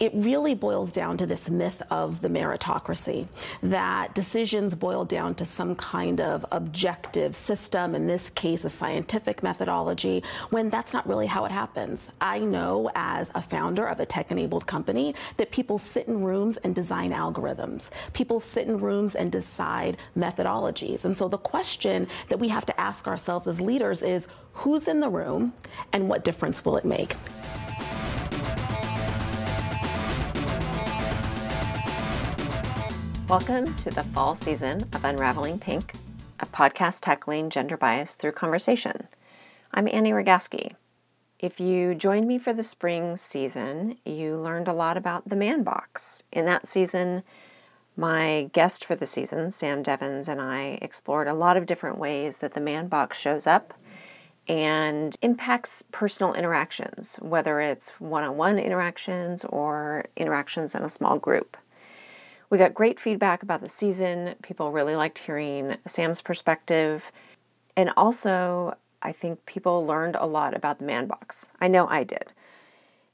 it really boils down to this myth of the meritocracy that decisions boil down to some kind of objective system, in this case, a scientific methodology, when that's not really how it happens. I know as a founder of a tech enabled company that people sit in rooms and design algorithms. People sit in rooms and decide methodologies. And so the question that we have to ask ourselves as leaders is who's in the room and what difference will it make? Welcome to the fall season of Unraveling Pink, a podcast tackling gender bias through conversation. I'm Annie Rogaski. If you joined me for the spring season, you learned a lot about the man box. In that season, my guest for the season, Sam Devens, and I explored a lot of different ways that the man box shows up and impacts personal interactions, whether it's one on one interactions or interactions in a small group. We got great feedback about the season. People really liked hearing Sam's perspective. And also, I think people learned a lot about the man box. I know I did.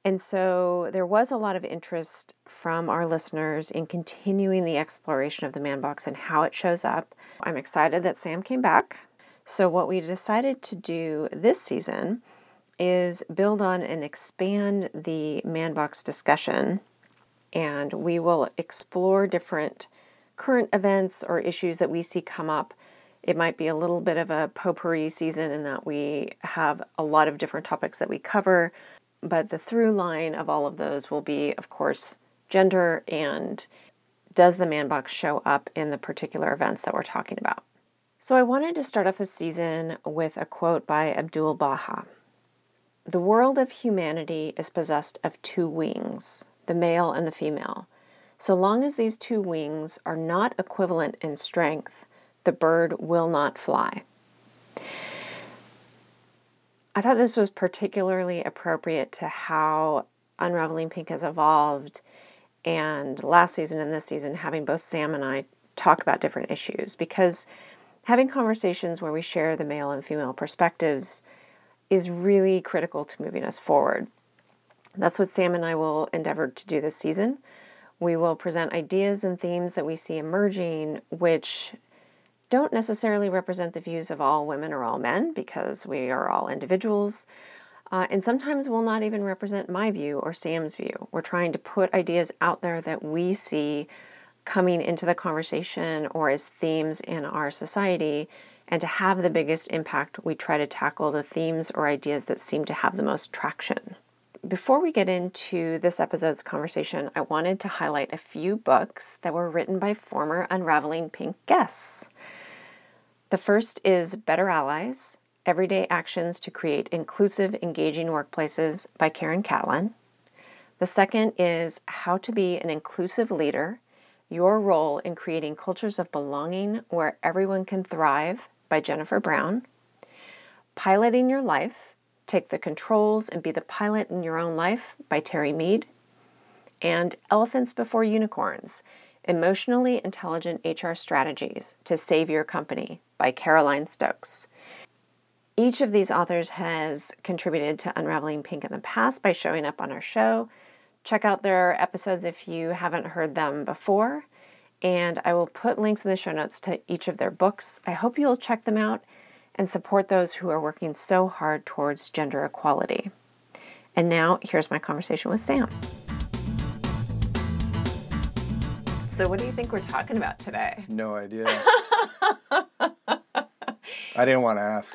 And so there was a lot of interest from our listeners in continuing the exploration of the man box and how it shows up. I'm excited that Sam came back. So, what we decided to do this season is build on and expand the man box discussion and we will explore different current events or issues that we see come up. It might be a little bit of a potpourri season in that we have a lot of different topics that we cover, but the through line of all of those will be, of course, gender and does the man box show up in the particular events that we're talking about. So I wanted to start off the season with a quote by Abdu'l-Baha. The world of humanity is possessed of two wings the male and the female. So long as these two wings are not equivalent in strength, the bird will not fly. I thought this was particularly appropriate to how Unraveling Pink has evolved, and last season and this season, having both Sam and I talk about different issues because having conversations where we share the male and female perspectives is really critical to moving us forward. That's what Sam and I will endeavor to do this season. We will present ideas and themes that we see emerging, which don't necessarily represent the views of all women or all men because we are all individuals. Uh, and sometimes will not even represent my view or Sam's view. We're trying to put ideas out there that we see coming into the conversation or as themes in our society. And to have the biggest impact, we try to tackle the themes or ideas that seem to have the most traction. Before we get into this episode's conversation, I wanted to highlight a few books that were written by former Unraveling Pink guests. The first is Better Allies Everyday Actions to Create Inclusive, Engaging Workplaces by Karen Catlin. The second is How to Be an Inclusive Leader Your Role in Creating Cultures of Belonging Where Everyone Can Thrive by Jennifer Brown. Piloting Your Life Take the Controls and Be the Pilot in Your Own Life by Terry Mead, and Elephants Before Unicorns Emotionally Intelligent HR Strategies to Save Your Company by Caroline Stokes. Each of these authors has contributed to Unraveling Pink in the past by showing up on our show. Check out their episodes if you haven't heard them before. And I will put links in the show notes to each of their books. I hope you'll check them out and support those who are working so hard towards gender equality. And now, here's my conversation with Sam. So, what do you think we're talking about today? No idea. I didn't want to ask.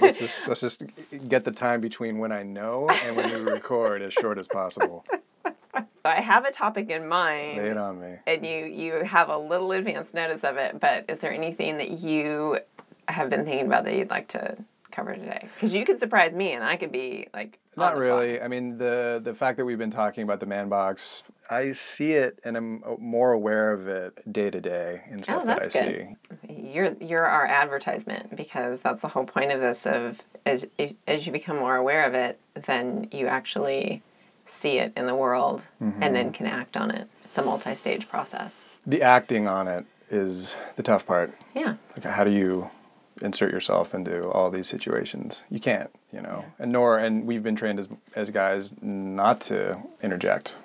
Let's just, let's just get the time between when I know and when we record as short as possible. I have a topic in mind. Lay it on me. And you you have a little advance notice of it, but is there anything that you have been thinking about that you'd like to cover today? Because you could surprise me, and I could be like. Not really. I mean, the the fact that we've been talking about the man box, I see it, and I'm more aware of it day to day and stuff oh, that I good. see. You're you're our advertisement because that's the whole point of this. Of as as you become more aware of it, then you actually see it in the world, mm-hmm. and then can act on it. It's a multi-stage process. The acting on it is the tough part. Yeah. Like, how do you insert yourself into all these situations. You can't, you know. Yeah. And nor and we've been trained as as guys not to interject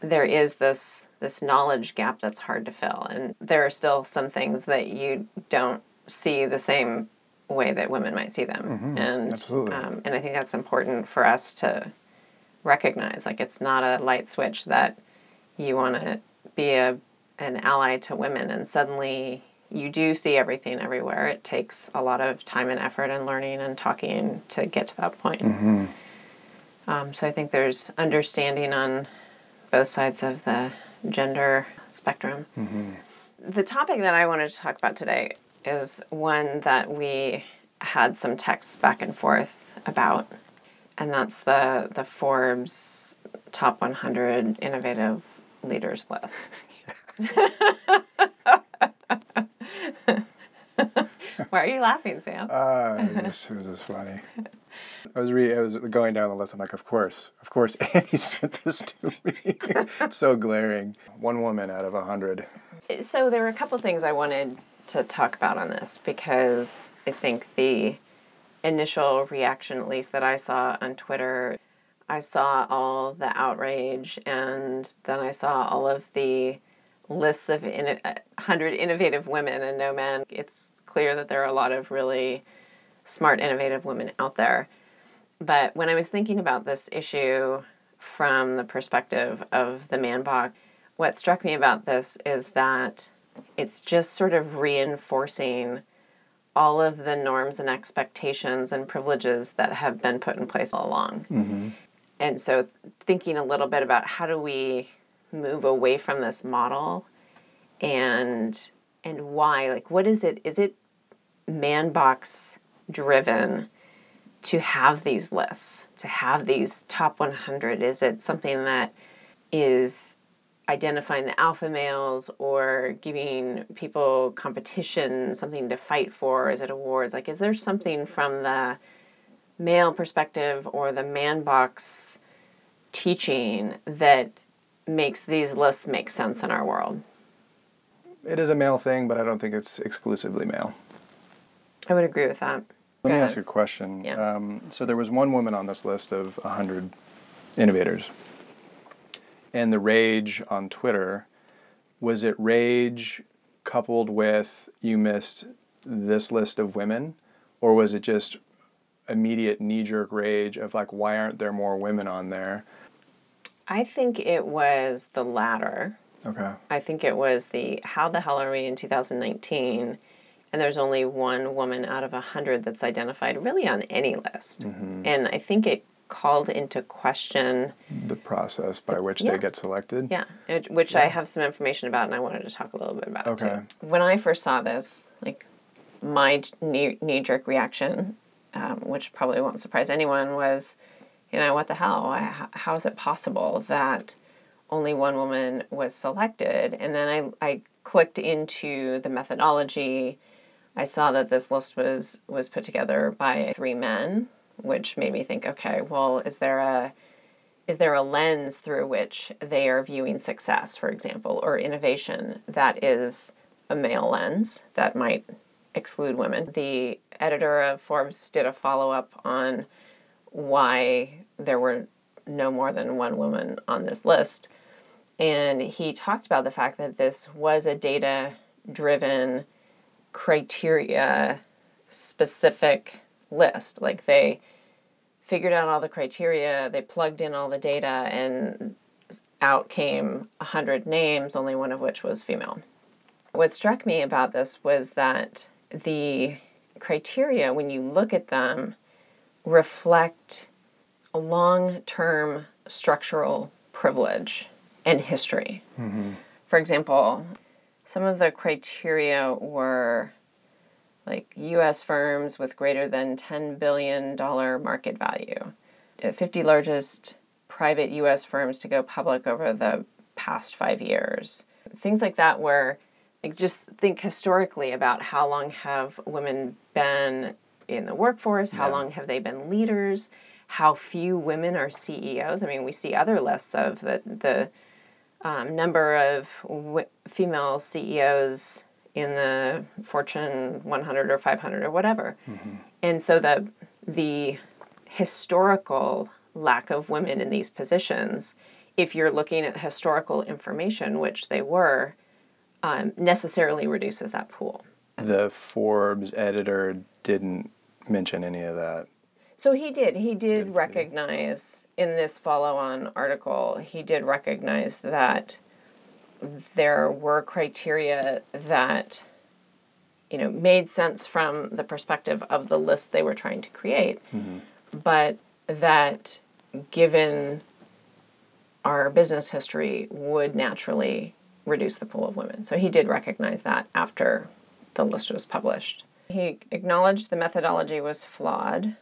there is this this knowledge gap that's hard to fill and there are still some things that you don't see the same way that women might see them Mm-hmm. and Absolutely. um, and i think that's important for us to recognize like it's not a light switch that you want to be a an ally to women and suddenly you do see everything everywhere. It takes a lot of time and effort and learning and talking to get to that point. Um, so i think there's understanding on both sides of the gender spectrum. The topic that i wanted to talk about today is one that we had some texts back and forth about and that's the the forbes top 100 innovative leaders list Why are you laughing, Sam? Uh, it, was, it was just funny. I was re- I was going down the list. I'm like, of course, of course, Annie sent this to me. so glaring. One woman out of a hundred. so there were a couple things I wanted to talk about on this because I think the initial reaction, at least that I saw on Twitter, I saw all the outrage and then I saw all of the lists of in- 100 innovative women and no men. It's clear that there are a lot of really smart, innovative women out there. But when I was thinking about this issue from the perspective of the man box, what struck me about this is that it's just sort of reinforcing all of the norms and expectations and privileges that have been put in place all along. Mm-hmm. And so, thinking a little bit about how do we move away from this model and and why like what is it is it man box driven to have these lists to have these top 100 is it something that is identifying the alpha males or giving people competition something to fight for? Is it awards? Like is there something from the male perspective or the man box teaching that makes these lists make sense in our world? It is a male thing, but I don't think it's exclusively male. I would agree with that Let Go me ahead. ask a question. Yeah. Um, so there was one woman on this list of 100 innovators. And the rage on Twitter, was it rage coupled with you missed this list of women? Or was it just immediate knee jerk rage of like, why aren't there more women on there? i think it was the latter Okay. I think it was the How the Hell Are We in 2019, and there's only one woman out of a hundred that's identified really on any list. And I think it called into question, The process by which yeah. they get selected. yeah, it, which I have some information about, and I wanted to talk a little bit about. Okay. Too. When I first saw this, like my knee jerk reaction, um, which probably won't surprise anyone, was, you know, what the hell? How, how is it possible that only one woman was selected. And then I, I clicked into the methodology. I saw that this list was was put together by three men, which made me think, okay, well, is there a is there a lens through which they are viewing success, for example, or innovation that is a male lens that might exclude women? The editor of Forbes did a follow up on why there were no more than one woman on this list. And he talked about the fact that this was a data driven, criteria specific list. Like they figured out all the criteria, they plugged in all the data, and out came 100 names, only one of which was female. What struck me about this was that the criteria, when you look at them, reflect a long term structural privilege and history. Mm-hmm. For example, some of the criteria were like US firms with greater than $10 billion market value, 50 largest private US firms to go public over the past five years. Things like that, where like just think historically about how long have women been in the workforce, how Yeah. long have they been leaders, how few women are CEOs. I mean, we see other lists of the, the um, number of w- female CEOs in the Fortune 100 or 500 or whatever. And so the the historical lack of women in these positions if you're looking at historical information, which they were, um, necessarily reduces that pool. The Forbes editor didn't mention any of that. So he did. He did recognize in this follow on article, he did recognize that there were criteria that you know made sense from the perspective of the list they were trying to create but that given our business history would naturally reduce the pool of women. So he did recognize that after the list was published. He acknowledged the methodology was flawed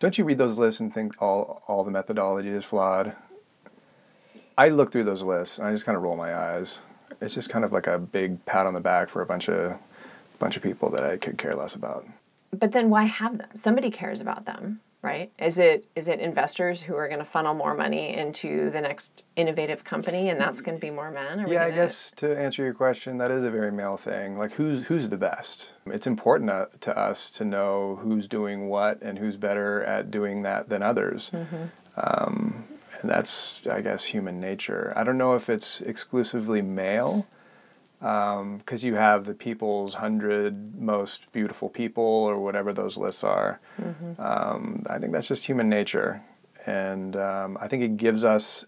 Don't you read those lists and think all all the methodology is flawed? I look through those lists and I just kind of roll my eyes. It's just kind of like a big pat on the back for a bunch of bunch of people that I could care less about. but then why have them somebody cares about them right is it is it investors who are going to funnel more money into the next innovative company and that's going to be more men Are Yeah, I guess to answer your question, that is a very male thing. Like who's who's the best? It's important to, to us to know who's doing what and who's better at doing that than others. Um, and that's, I guess, human nature. I don't know if it's exclusively male, because you have the people's hundred most beautiful people or whatever those lists are. Um, I think that's just human nature, and um, I think it gives us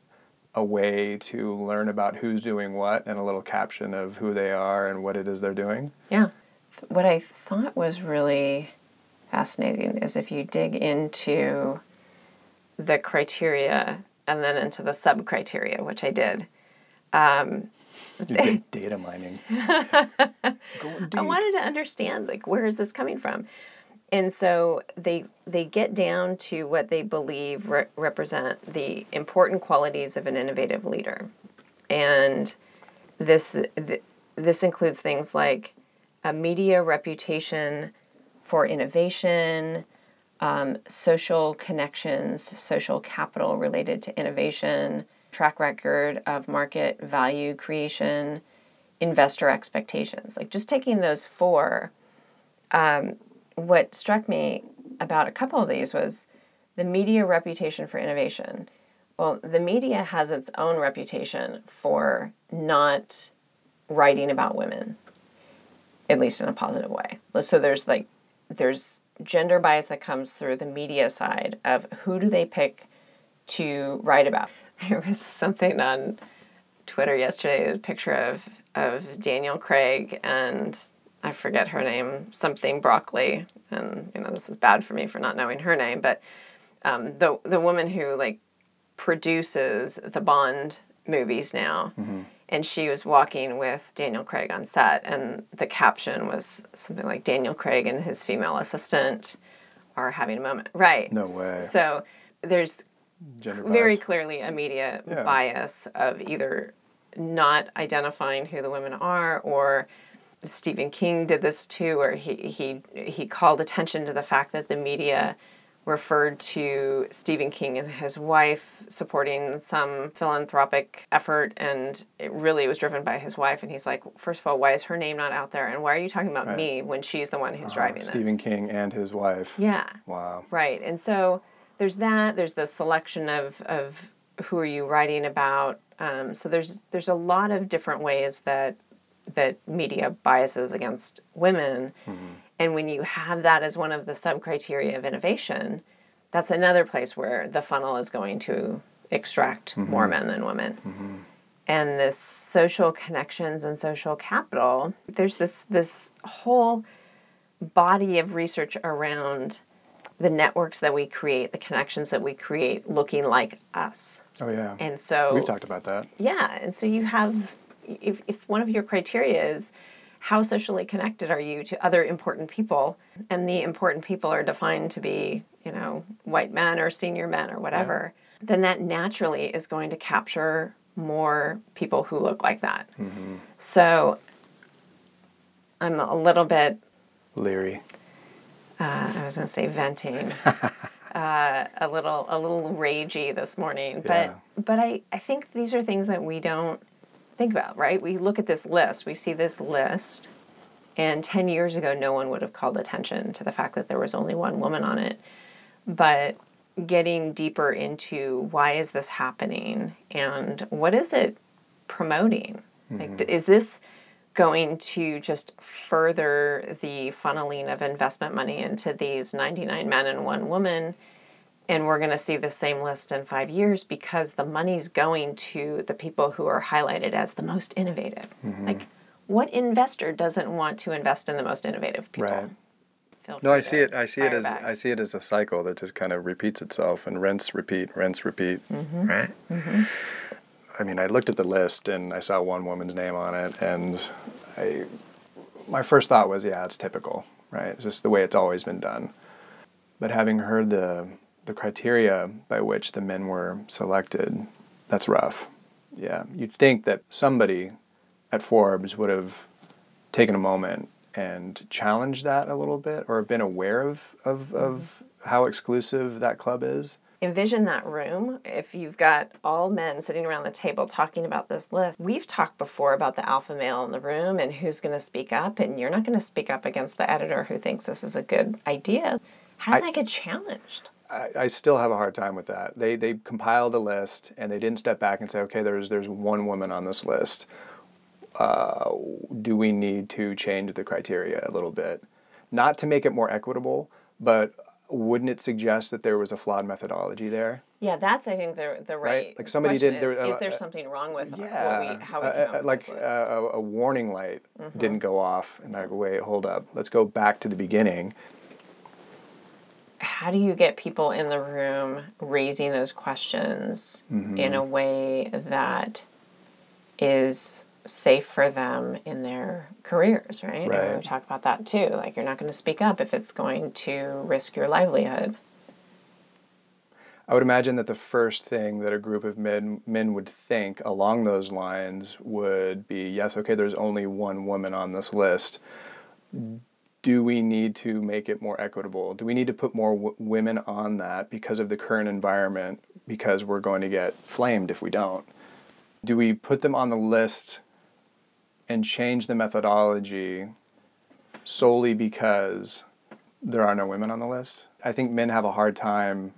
a way to learn about who's doing what and a little caption of who they are and what it is they're doing. yeah what i thought was really fascinating is if you dig into the criteria and then into the sub criteria which i did You did data mining. I wanted to understand like where is this coming from, and so they they get down to what they believe re- represent the important qualities of an innovative leader, and this th- this includes things like a media reputation for innovation, um, social connections, social capital related to innovation, track record of market value creation, investor expectations. Like just taking those four, um, what struck me about a couple of these was the media reputation for innovation. Well, the media has its own reputation for not writing about women, at least in a positive way. So there's like, there's gender bias that comes through the media side of who do they pick to write about. There was something on Twitter yesterday, a picture of of Daniel Craig and I forget her name, something Broccoli, and you know this is bad for me for not knowing her name, but um, the the woman who like produces the Bond movies now, and she was walking with Daniel Craig on set, and the caption was something like Daniel Craig and his female assistant are having a moment, right? No way. So there's Gender very bias. clearly a media Yeah. bias of either not identifying who the women are or Stephen King did this too where he he he called attention to the fact that the media referred to Stephen King and his wife supporting some philanthropic effort and it really was driven by his wife and he's like first of all why is her name not out there and why are you talking about Right. me when she's the one who's uh-huh. driving Stephen this King and his wife. yeah Wow. Right. And so there's that. There's the selection of, of who are you writing about. Um, so there's there's a lot of different ways that that media biases against women. Mm-hmm. And when you have that as one of the sub criteria of innovation, that's another place where the funnel is going to extract mm-hmm. more men than women. Mm-hmm. And this social connections and social capital, there's this this whole body of research around the networks that we create, the connections that we create looking like us. Oh yeah. And so We've talked about that. yeah, and so you have if if one of your criteria is how socially connected are you to other important people and the important people are defined to be, you know, white men or senior men or whatever, then that naturally is going to capture more people who look like that. Mm-hmm. So I'm a little bit Leary. Uh, I was going to say venting, uh, a little a little ragey this morning. But Yeah. but I I think these are things that we don't think about, right? We look at this list, we see this list, and ten years ago, no one would have called attention to the fact that there was only one woman on it. But getting deeper into why is this happening and what is it promoting? Like, is this going to just further the funneling of investment money into these 99 men and one woman? And we're going to see the same list in five years because the money's going to the people who are highlighted as the most innovative. Like, what investor doesn't want to invest in the most innovative people? Right. No, I see it. I see it as back. I see it as a cycle that just kind of repeats itself and rinse, repeat, rinse, repeat. Mm-hmm. Right. I mean, I looked at the list and I saw one woman's name on it, and I, my first thought was, yeah, it's typical, right? It's just the way it's always been done. But having heard the the criteria by which the men were selected, that's rough. Yeah, you'd think that somebody at Forbes would have taken a moment and challenged that a little bit, or have been aware of of, of mm-hmm. how exclusive that club is. Envision that room if you've got all men sitting around the table talking about this list we've talked before about the alpha male in the room and who's going to speak up and you're not going to speak up against the editor who thinks this is a good idea how does I- that get challenged I, I still have a hard time with that. They they compiled a list and they didn't step back and say, okay, there's there's one woman on this list. Uh, do we need to change the criteria a little bit, not to make it more equitable, but wouldn't it suggest that there was a flawed methodology there? yeah that's i think the, the right, Right, like somebody did- there- is, is uh, there uh, something wrong with Yeah, what we, how we uh, uh, like uh, a, a warning light didn't go off, and like, wait, hold up, let's go back to the beginning. how do you get people in the room raising those questions Mm-hmm. in a way that is safe for them in their careers, right? And We've talked about that too. Like you're not going to speak up if it's going to risk your livelihood. I would imagine that the first thing that a group of men men would think along those lines would be, yes, okay, there's only one woman on this list. Do we need to make it more equitable? Do we need to put more w- women on that because of the current environment? Because we're going to get flamed if we don't. Do we put them on the list and change the methodology solely because there are no women on the list? I think men have a hard time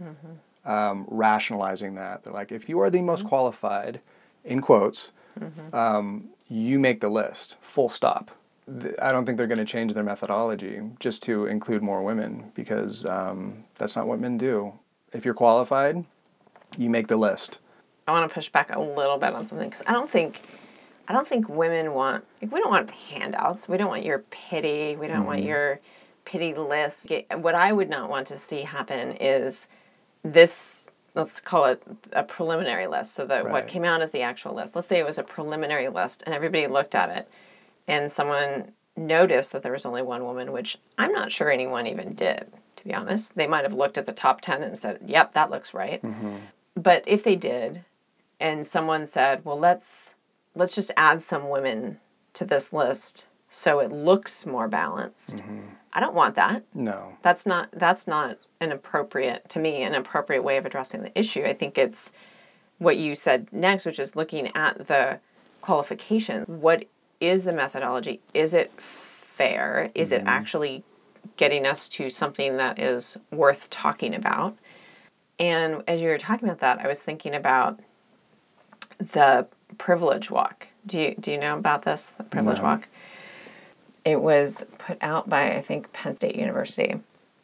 um, rationalizing that. They're like, if you are the most qualified, in quotes, um, you make the list, full stop. I don't think they're going to change their methodology just to include more women because um, that's not what men do. If you're qualified, you make the list. I want to push back a little bit on something because I don't think, I don't think women want. Like, we don't want handouts. We don't want your pity. We don't want mm-hmm. your pity list. What I would not want to see happen is this. Let's call it a preliminary list. So that what came out is the actual list. Let's say it was a preliminary list, and everybody looked at it, and someone noticed that there was only one woman, which I'm not sure anyone even did. To be honest, they might have looked at the top ten and said, "Yep, that looks right." Mm-hmm. but if they did and someone said well let's let's just add some women to this list so it looks more balanced. Mm-hmm. I don't want that. No. that's not that's not an appropriate to me an appropriate way of addressing the issue. I think it's what you said next which is looking at the qualification. What is the methodology? Is it fair? Is it mm-hmm. actually getting us to something that is worth talking about? And as you were talking about that, I was thinking about the privilege walk. Do you do you know about this? The privilege No. walk. It was put out by I think Penn State University,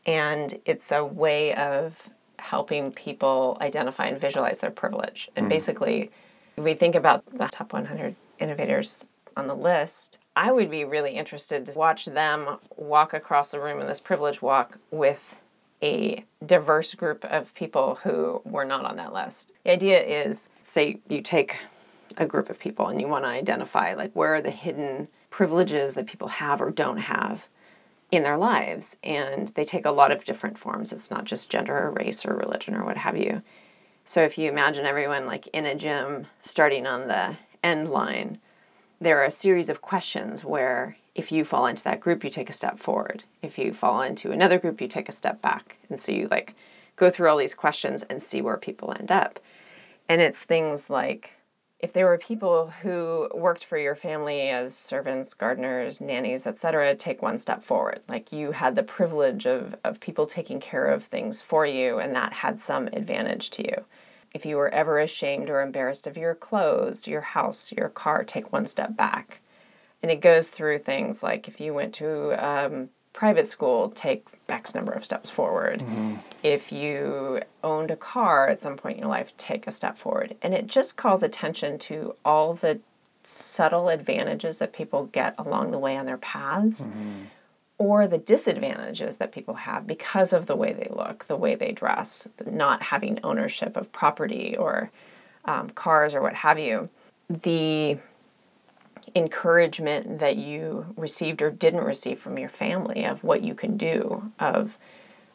and it's a way of helping people identify and visualize their privilege. And mm. basically, if we think about the top 100 innovators on the list, I would be really interested to watch them walk across the room in this privilege walk with a diverse group of people who were not on that list. The idea is say you take a group of people and you want to identify like where are the hidden privileges that people have or don't have in their lives and they take a lot of different forms. It's not just gender or race or religion or what have you. So if you imagine everyone like in a gym starting on the end line, there are a series of questions where if you fall into that group, you take a step forward. If you fall into another group, you take a step back. And so you like go through all these questions and see where people end up. And it's things like if there were people who worked for your family as servants, gardeners, nannies, etc., take one step forward. Like you had the privilege of, of people taking care of things for you, and that had some advantage to you. If you were ever ashamed or embarrassed of your clothes, your house, your car, take one step back. And it goes through things like if you went to um, private school, take X number of steps forward. Mm-hmm. If you owned a car at some point in your life, take a step forward. And it just calls attention to all the subtle advantages that people get along the way on their paths. Mm-hmm. Or the disadvantages that people have because of the way they look, the way they dress, not having ownership of property or um, cars or what have you. The encouragement that you received or didn't receive from your family of what you can do, of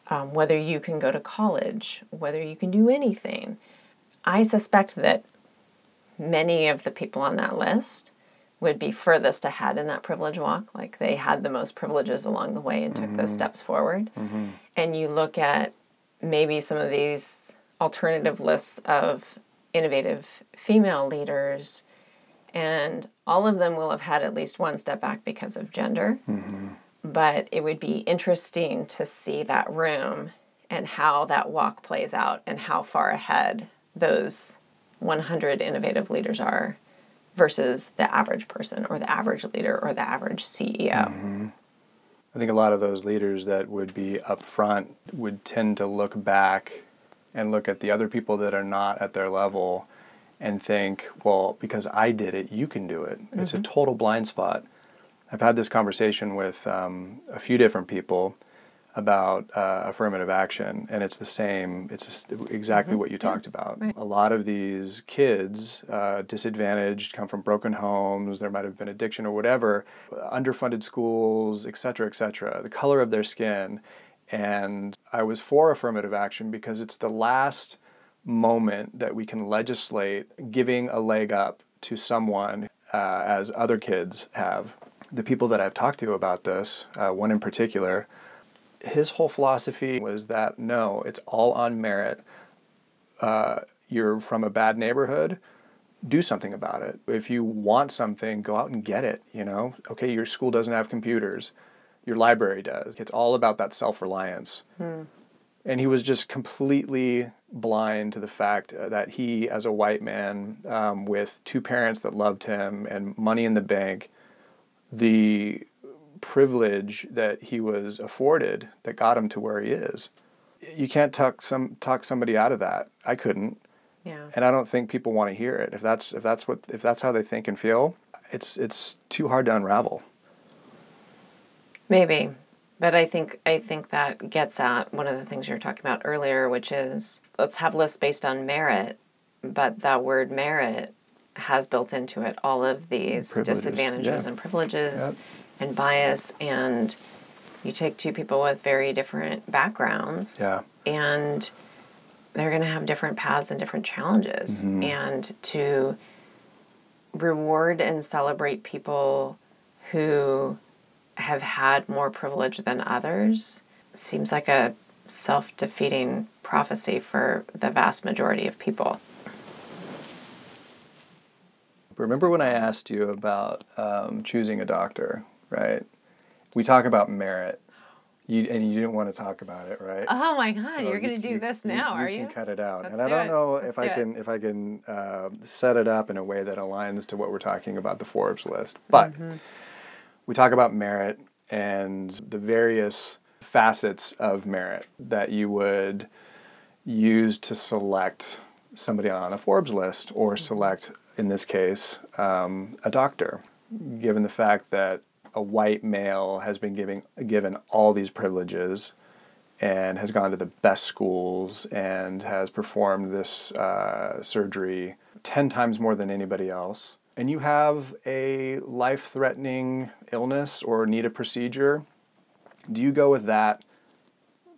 um, whether you can go to college, whether you can do anything. I suspect that many of the people on that list would be furthest ahead in that privilege walk. Like they had the most privileges along the way and took mm-hmm. those steps forward. Mm-hmm. And you look at maybe some of these alternative lists of innovative female leaders and all of them will have had at least one step back because of gender. Mm-hmm. But it would be interesting to see that room and how that walk plays out and how far ahead those 100 innovative leaders are versus the average person or the average leader or the average CEO. Mm-hmm. I think a lot of those leaders that would be up front would tend to look back and look at the other people that are not at their level and think, well, because I did it, you can do it. Mm-hmm. It's a mm-hmm. total blind spot. I've had this conversation with um, a few different people about uh, affirmative action, and it's the same. It's exactly mm-hmm. what you talked about. Right. A lot of these kids, uh, disadvantaged, come from broken homes. There might have been addiction or whatever, underfunded schools, et cetera, et cetera. The color of their skin, and I was for affirmative action because it's the last moment that we can legislate giving a leg up to someone uh, as other kids have. The people that I've talked to about this, uh, one in particular, his whole philosophy was that no, it's all on merit. Uh, you're from a bad neighborhood, do something about it. If you want something, go out and get it. You know, okay, your school doesn't have computers, your library does. It's all about that self reliance. Hmm. And he was just completely blind to the fact uh, that he, as a white man um, with two parents that loved him and money in the bank, the privilege that he was afforded that got him to where he is. You can't talk some talk somebody out of that. I couldn't. Yeah. And I don't think people want to hear it. If that's if that's what if that's how they think and feel, it's it's too hard to unravel. Maybe. But I think I think that gets at one of the things you were talking about earlier, which is let's have lists based on merit, but that word merit has built into it all of these privileges. disadvantages yeah. and privileges and bias and you take two people with very different backgrounds yeah. and they're going to have different paths and different challenges mm-hmm. and to reward and celebrate people who have had more privilege than others seems like a self defeating prophecy for the vast majority of people. Remember when I asked you about um, choosing a doctor, right? We talk about merit. You, and you didn't want to talk about it, right? Oh my God! So you're going to do this now, you, are you? You can cut it out, Let's and I don't it. know Let's if do I can it. if I can uh, set it up in a way that aligns to what we're talking about the Forbes list. But mm-hmm. We talk about merit, and the various facets of merit that you would use to select somebody on a Forbes list or mm-hmm. select, in this case, um, a doctor, given the fact that a white male has been giving, given all these privileges and has gone to the best schools and has performed this uh, surgery 10 times more than anybody else and you have a life threatening illness or need a procedure, do you go with that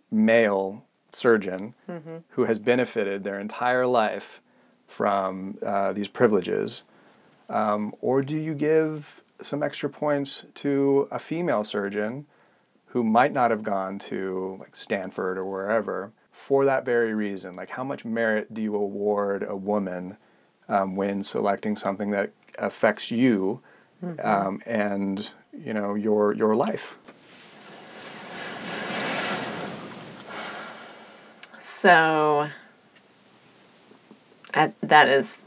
male surgeon mm-hmm. who has benefited their entire life from uh, these privileges? Um, or do you give some extra points to a female surgeon who might not have gone to like Stanford or wherever for that very reason? Like, how much merit do you award a woman um, when selecting something that affects you um, and you know your your life. So uh, that is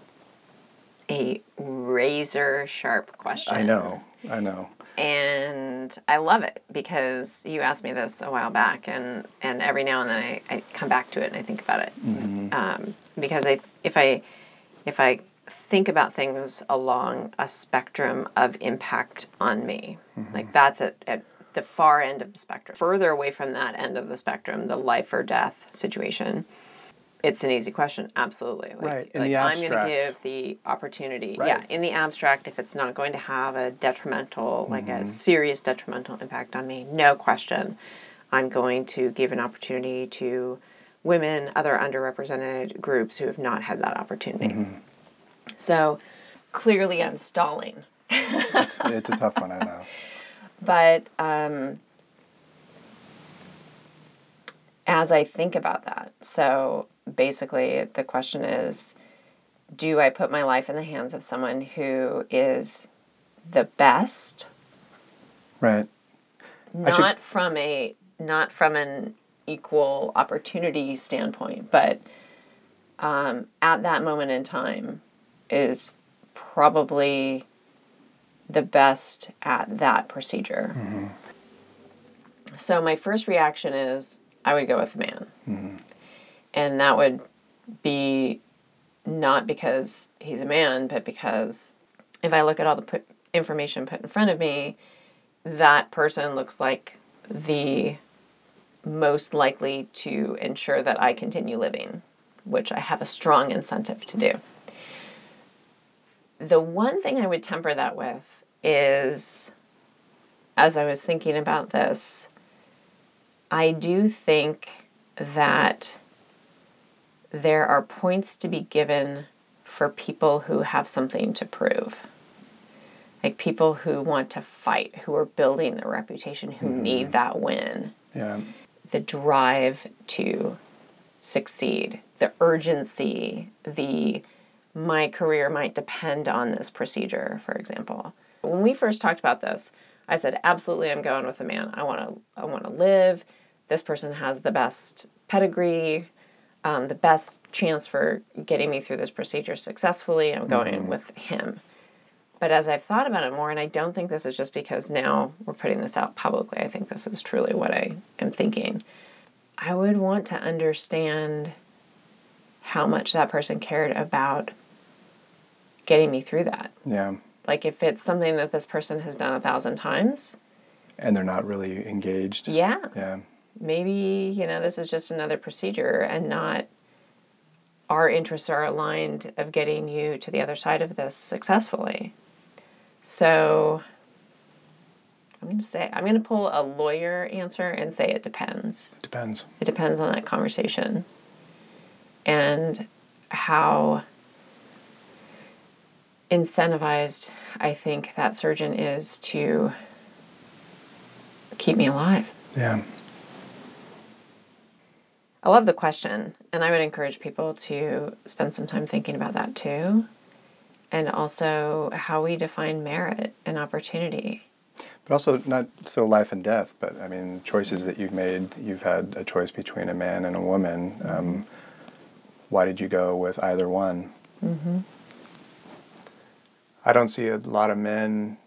a razor sharp question. I know, I know. and I love it because you asked me this a while back, and and every now and then I, I come back to it and I think about it um, because I if I if I think about things along a spectrum of impact on me, like that's at, at the far end of the spectrum. Further away from that end of the spectrum, the life or death situation. It's an easy question, absolutely. Like, Right, in like the I'm going to give the opportunity. Right. Yeah, in the abstract, if it's not going to have a detrimental, like Mm-hmm. a serious detrimental impact on me, no question, I'm going to give an opportunity to women, other underrepresented groups who have not had that opportunity. Mm-hmm. So clearly, I'm stalling. It's, it's a tough one, I know. But um, as I think about that, so basically the question is do I put my life in the hands of someone who is the best, Right. I should- not from a not from an equal opportunity standpoint, but um, at that moment in time is probably the best at that procedure. Mm-hmm. So my first reaction is I would go with the man. Mm-hmm. And that would be not because he's a man, but because if I look at all the put, information put in front of me, that person looks like the most likely to ensure that I continue living, which I have a strong incentive to do. The one thing I would temper that with is, as I was thinking about this, I do think that there are points to be given for people who have something to prove. Like people who want to fight, who are building their reputation, who mm-hmm. need that win Yeah. the drive to succeed, the urgency, the my career might depend on this procedure, for example. When we first talked about this, I said absolutely I'm going with a man. I want to I want to live. This person has the best pedigree, um, the best chance for getting me through this procedure successfully. I'm going with him. But as I've thought about it more, and I don't think this is just because now we're putting this out publicly, I think this is truly what I am thinking. I would want to understand how much that person cared about getting me through that. Yeah. Like if it's something that this person has done a thousand times, And they're not really engaged. yeah, Yeah. maybe, you know, this is just another procedure and not our interests are aligned of getting you to the other side of this successfully. So I'm going to say, I'm going to pull a lawyer answer and say it depends. It depends. It depends on that conversation and how incentivized I think that surgeon is to keep me alive. Yeah. I love the question, and I would encourage people to spend some time thinking about that too. And also how we define merit and opportunity. But also not so life and death, but I mean choices that you've made. You've had a choice between a man and a woman. Um, why did you go with either one? Mm-hmm. I don't see a lot of men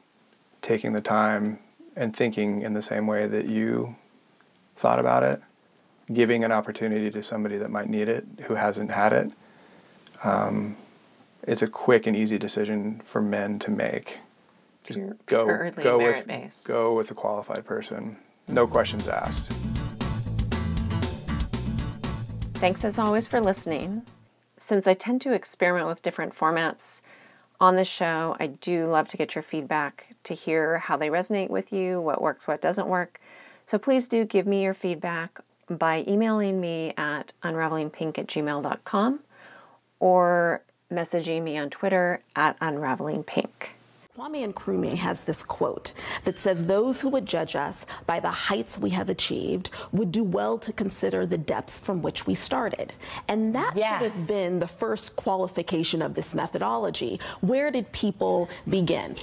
taking the time and thinking in the same way that you thought about it, giving an opportunity to somebody that might need it who hasn't had it. Um, it's a quick and easy decision for men to make. Just go go with merit-based. go with a qualified person. No questions asked. Thanks as always for listening. Since I tend to experiment with different formats on the show, I do love to get your feedback to hear how they resonate with you, what works, what doesn't work. So please do give me your feedback by emailing me at unravelingpink at gmail.com or messaging me on Twitter at unravelingpink. Kwame Nkrumah has this quote that says, Those who would judge us by the heights we have achieved would do well to consider the depths from which we started. And that Yes. should have been the first qualification of this methodology. Where did people begin?